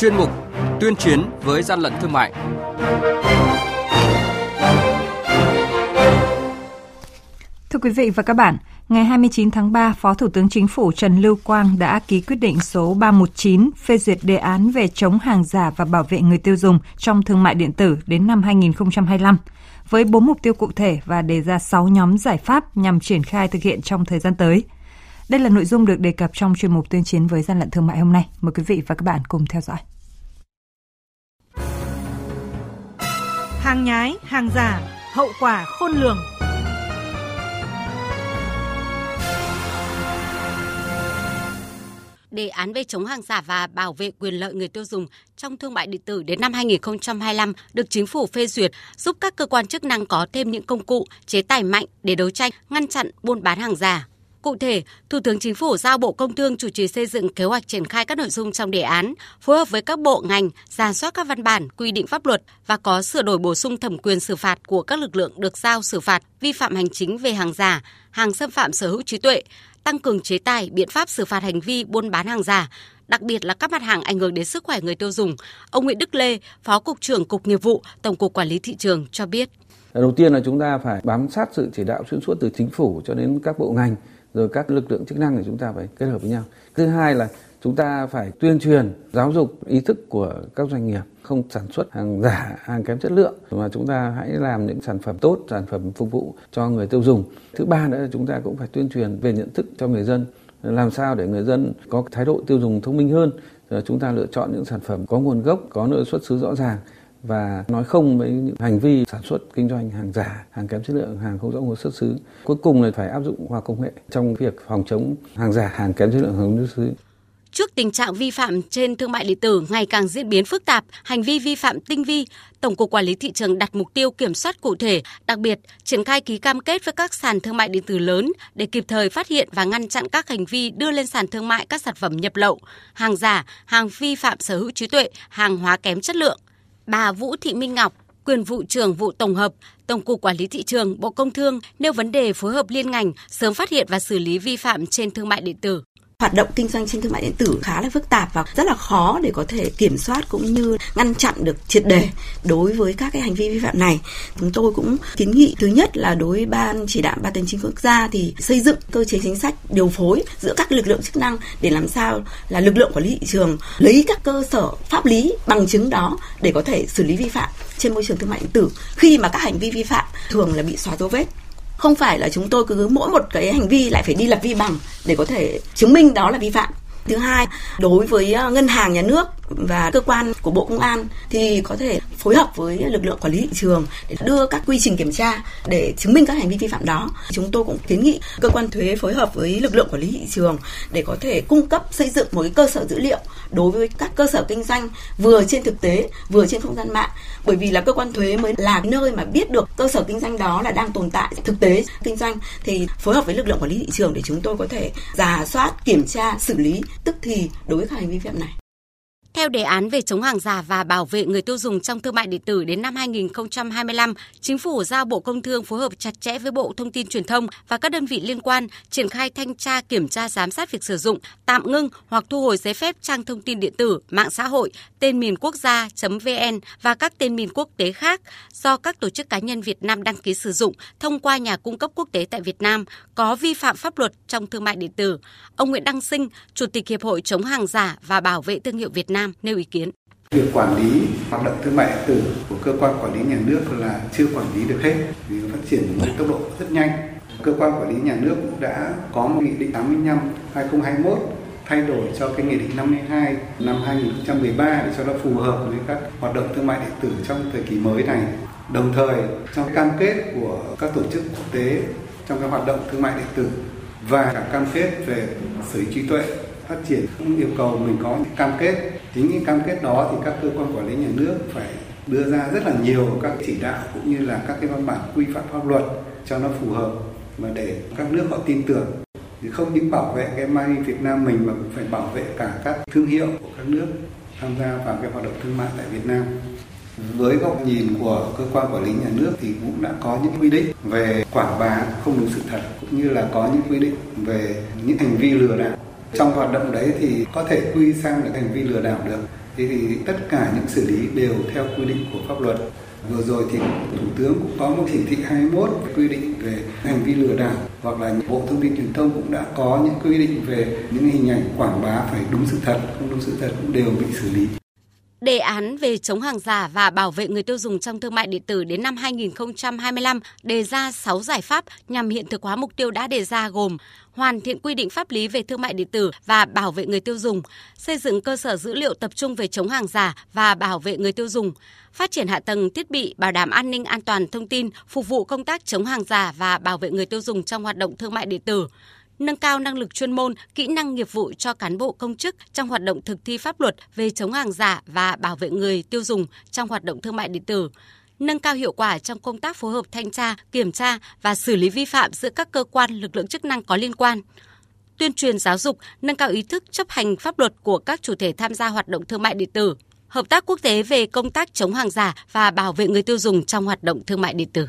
chuyên mục Tuyên chiến với gian lận thương mại. Thưa quý vị và các bạn, ngày 29 tháng 3, Phó Thủ tướng Chính phủ Trần Lưu Quang đã ký quyết định số 319 phê duyệt đề án về chống hàng giả và bảo vệ người tiêu dùng trong thương mại điện tử đến năm 2025 với bốn mục tiêu cụ thể và đề ra 6 nhóm giải pháp nhằm triển khai thực hiện trong thời gian tới. Đây là nội dung được đề cập trong chuyên mục tuyên chiến với gian lận thương mại hôm nay. Mời quý vị và các bạn cùng theo dõi. Hàng nhái, hàng giả, hậu quả khôn lường. đề án về chống hàng giả và bảo vệ quyền lợi người tiêu dùng trong thương mại điện tử đến năm 2025 được chính phủ phê duyệt, giúp các cơ quan chức năng có thêm những công cụ, chế tài mạnh để đấu tranh, ngăn chặn buôn bán hàng giả. Cụ thể, Thủ tướng Chính phủ giao Bộ Công Thương chủ trì xây dựng kế hoạch triển khai các nội dung trong đề án, phối hợp với các bộ ngành, ra soát các văn bản, quy định pháp luật và có sửa đổi bổ sung thẩm quyền xử phạt của các lực lượng được giao xử phạt vi phạm hành chính về hàng giả, hàng xâm phạm sở hữu trí tuệ, tăng cường chế tài, biện pháp xử phạt hành vi buôn bán hàng giả, đặc biệt là các mặt hàng ảnh hưởng đến sức khỏe người tiêu dùng. Ông Nguyễn Đức Lê, Phó Cục trưởng Cục Nghiệp vụ, Tổng cục Quản lý Thị trường cho biết. Đầu tiên là chúng ta phải bám sát sự chỉ đạo xuyên suốt từ chính phủ cho đến các bộ ngành, rồi các lực lượng chức năng thì chúng ta phải kết hợp với nhau. Thứ hai là chúng ta phải tuyên truyền, giáo dục ý thức của các doanh nghiệp không sản xuất hàng giả, hàng kém chất lượng mà chúng ta hãy làm những sản phẩm tốt, sản phẩm phục vụ cho người tiêu dùng. Thứ ba nữa là chúng ta cũng phải tuyên truyền về nhận thức cho người dân làm sao để người dân có thái độ tiêu dùng thông minh hơn chúng ta lựa chọn những sản phẩm có nguồn gốc có nơi xuất xứ rõ ràng và nói không với những hành vi sản xuất kinh doanh hàng giả, hàng kém chất lượng, hàng không rõ nguồn xuất xứ. Cuối cùng là phải áp dụng khoa công nghệ trong việc phòng chống hàng giả, hàng kém chất lượng, hàng không xuất xứ. Trước tình trạng vi phạm trên thương mại điện tử ngày càng diễn biến phức tạp, hành vi vi phạm tinh vi, Tổng cục Quản lý thị trường đặt mục tiêu kiểm soát cụ thể, đặc biệt triển khai ký cam kết với các sàn thương mại điện tử lớn để kịp thời phát hiện và ngăn chặn các hành vi đưa lên sàn thương mại các sản phẩm nhập lậu, hàng giả, hàng vi phạm sở hữu trí tuệ, hàng hóa kém chất lượng. Bà Vũ Thị Minh Ngọc, quyền vụ trưởng vụ tổng hợp, Tổng cục Quản lý thị trường, Bộ Công Thương nêu vấn đề phối hợp liên ngành sớm phát hiện và xử lý vi phạm trên thương mại điện tử hoạt động kinh doanh trên thương mại điện tử khá là phức tạp và rất là khó để có thể kiểm soát cũng như ngăn chặn được triệt đề đối với các cái hành vi vi phạm này. Chúng tôi cũng kiến nghị thứ nhất là đối với ban chỉ đạo ban tài chính quốc gia thì xây dựng cơ chế chính sách điều phối giữa các lực lượng chức năng để làm sao là lực lượng quản lý thị trường lấy các cơ sở pháp lý bằng chứng đó để có thể xử lý vi phạm trên môi trường thương mại điện tử khi mà các hành vi vi phạm thường là bị xóa dấu vết không phải là chúng tôi cứ mỗi một cái hành vi lại phải đi lập vi bằng để có thể chứng minh đó là vi phạm. Thứ hai, đối với ờ, ngân hàng, nhà nước và cơ quan của bộ công an thì có thể phối hợp với lực lượng quản lý thị trường để đưa các quy trình kiểm tra để chứng minh các hành vi vi phạm đó. Chúng tôi cũng kiến nghị cơ quan thuế phối hợp với lực lượng quản lý thị trường để có thể cung cấp, xây dựng một cái cơ sở dữ liệu đối với các cơ sở kinh doanh vừa trên thực tế, vừa trên không gian mạng. Bởi vì là cơ quan thuế mới là nơi mà biết được cơ sở kinh doanh đó là đang tồn tại, thực tế kinh doanh thì phối hợp với lực lượng quản lý thị trường để chúng tôi có thể giả soát, kiểm tra, xử lý. Tức thì đối với các hành vi vi phạm này theo đề án về chống hàng giả và bảo vệ người tiêu dùng trong thương mại điện tử đến năm 2025, Chính phủ giao Bộ Công Thương phối hợp chặt chẽ với Bộ Thông tin Truyền thông và các đơn vị liên quan triển khai thanh tra kiểm tra giám sát việc sử dụng, tạm ngưng hoặc thu hồi giấy phép trang thông tin điện tử, mạng xã hội, tên miền quốc gia.vn và các tên miền quốc tế khác do các tổ chức cá nhân Việt Nam đăng ký sử dụng thông qua nhà cung cấp quốc tế tại Việt Nam có vi phạm pháp luật trong thương mại điện tử. Ông Nguyễn Đăng Sinh, Chủ tịch Hiệp hội chống hàng giả và bảo vệ thương hiệu Việt Nam Nam nêu ý kiến. Việc quản lý hoạt động thương mại điện tử của cơ quan quản lý nhà nước là chưa quản lý được hết, vì phát triển với tốc độ rất nhanh. Cơ quan quản lý nhà nước cũng đã có một nghị định 85 2021 thay đổi cho cái nghị định 52 năm 2013 để cho nó phù hợp với các hoạt động thương mại điện tử trong thời kỳ mới này. Đồng thời, trong cam kết của các tổ chức quốc tế trong các hoạt động thương mại điện tử và cả cam kết về sở hữu trí tuệ phát triển cũng yêu cầu mình có những cam kết. Chính những cam kết đó thì các cơ quan quản lý nhà nước phải đưa ra rất là nhiều các chỉ đạo cũng như là các cái văn bản quy phạm pháp luật cho nó phù hợp và để các nước họ tin tưởng. Thì không những bảo vệ cái mai Việt Nam mình mà cũng phải bảo vệ cả các thương hiệu của các nước tham gia vào cái hoạt động thương mại tại Việt Nam. Với góc nhìn của cơ quan quản lý nhà nước thì cũng đã có những quy định về quảng bá không đúng sự thật, cũng như là có những quy định về những hành vi lừa đảo trong hoạt động đấy thì có thể quy sang được hành vi lừa đảo được Thế thì tất cả những xử lý đều theo quy định của pháp luật. Vừa rồi thì Thủ tướng cũng có một chỉ thị 21 quy định về hành vi lừa đảo hoặc là Bộ Thông tin Truyền thông cũng đã có những quy định về những hình ảnh quảng bá phải đúng sự thật, không đúng sự thật cũng đều bị xử lý. Đề án về chống hàng giả và bảo vệ người tiêu dùng trong thương mại điện tử đến năm 2025 đề ra 6 giải pháp nhằm hiện thực hóa mục tiêu đã đề ra gồm hoàn thiện quy định pháp lý về thương mại điện tử và bảo vệ người tiêu dùng, xây dựng cơ sở dữ liệu tập trung về chống hàng giả và bảo vệ người tiêu dùng, phát triển hạ tầng thiết bị bảo đảm an ninh an toàn thông tin phục vụ công tác chống hàng giả và bảo vệ người tiêu dùng trong hoạt động thương mại điện tử nâng cao năng lực chuyên môn, kỹ năng nghiệp vụ cho cán bộ công chức trong hoạt động thực thi pháp luật về chống hàng giả và bảo vệ người tiêu dùng trong hoạt động thương mại điện tử, nâng cao hiệu quả trong công tác phối hợp thanh tra, kiểm tra và xử lý vi phạm giữa các cơ quan lực lượng chức năng có liên quan tuyên truyền giáo dục, nâng cao ý thức chấp hành pháp luật của các chủ thể tham gia hoạt động thương mại điện tử, hợp tác quốc tế về công tác chống hàng giả và bảo vệ người tiêu dùng trong hoạt động thương mại điện tử.